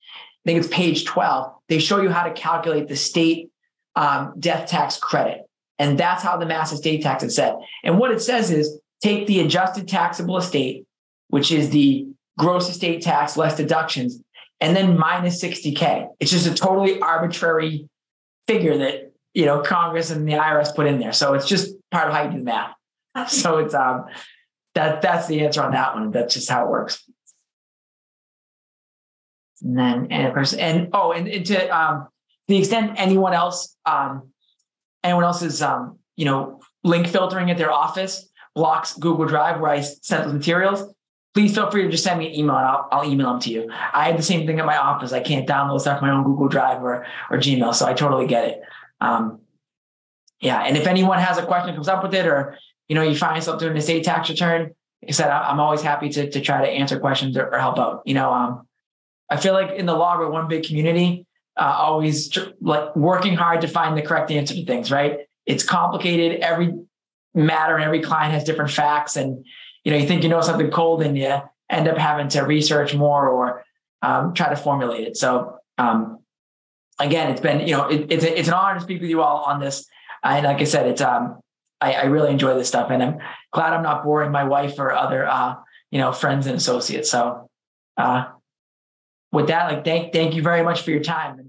I think it's page 12. They show you how to calculate the state um, death tax credit. And that's how the mass estate tax is set. And what it says is take the adjusted taxable estate, which is the gross estate tax less deductions, and then minus 60K. It's just a totally arbitrary figure that you know Congress and the IRS put in there. So it's just part of how you do the math. So it's um that that's the answer on that one. That's just how it works. And then and of course, and oh, and, and to um the extent anyone else um anyone else's um, you know, link filtering at their office blocks Google Drive where I sent those materials, please feel free to just send me an email and I'll, I'll email them to you. I have the same thing at my office. I can't download stuff from my own Google Drive or, or Gmail. So I totally get it. Um, yeah. And if anyone has a question comes up with it, or, you know, you find yourself doing a state tax return, like I said, I'm always happy to, to try to answer questions or, or help out. You know, um, I feel like in the law, we're one big community uh, always tr- like working hard to find the correct answer to things, right? It's complicated. Every matter and every client has different facts. And, you know, you think you know something cold and you end up having to research more or um, try to formulate it. So, um, again, it's been, you know, it, it's, a, it's an honor to speak with you all on this. And like I said, it's, um, I, I, really enjoy this stuff and I'm glad I'm not boring my wife or other, uh, you know, friends and associates. So, uh, with that, like thank thank you very much for your time.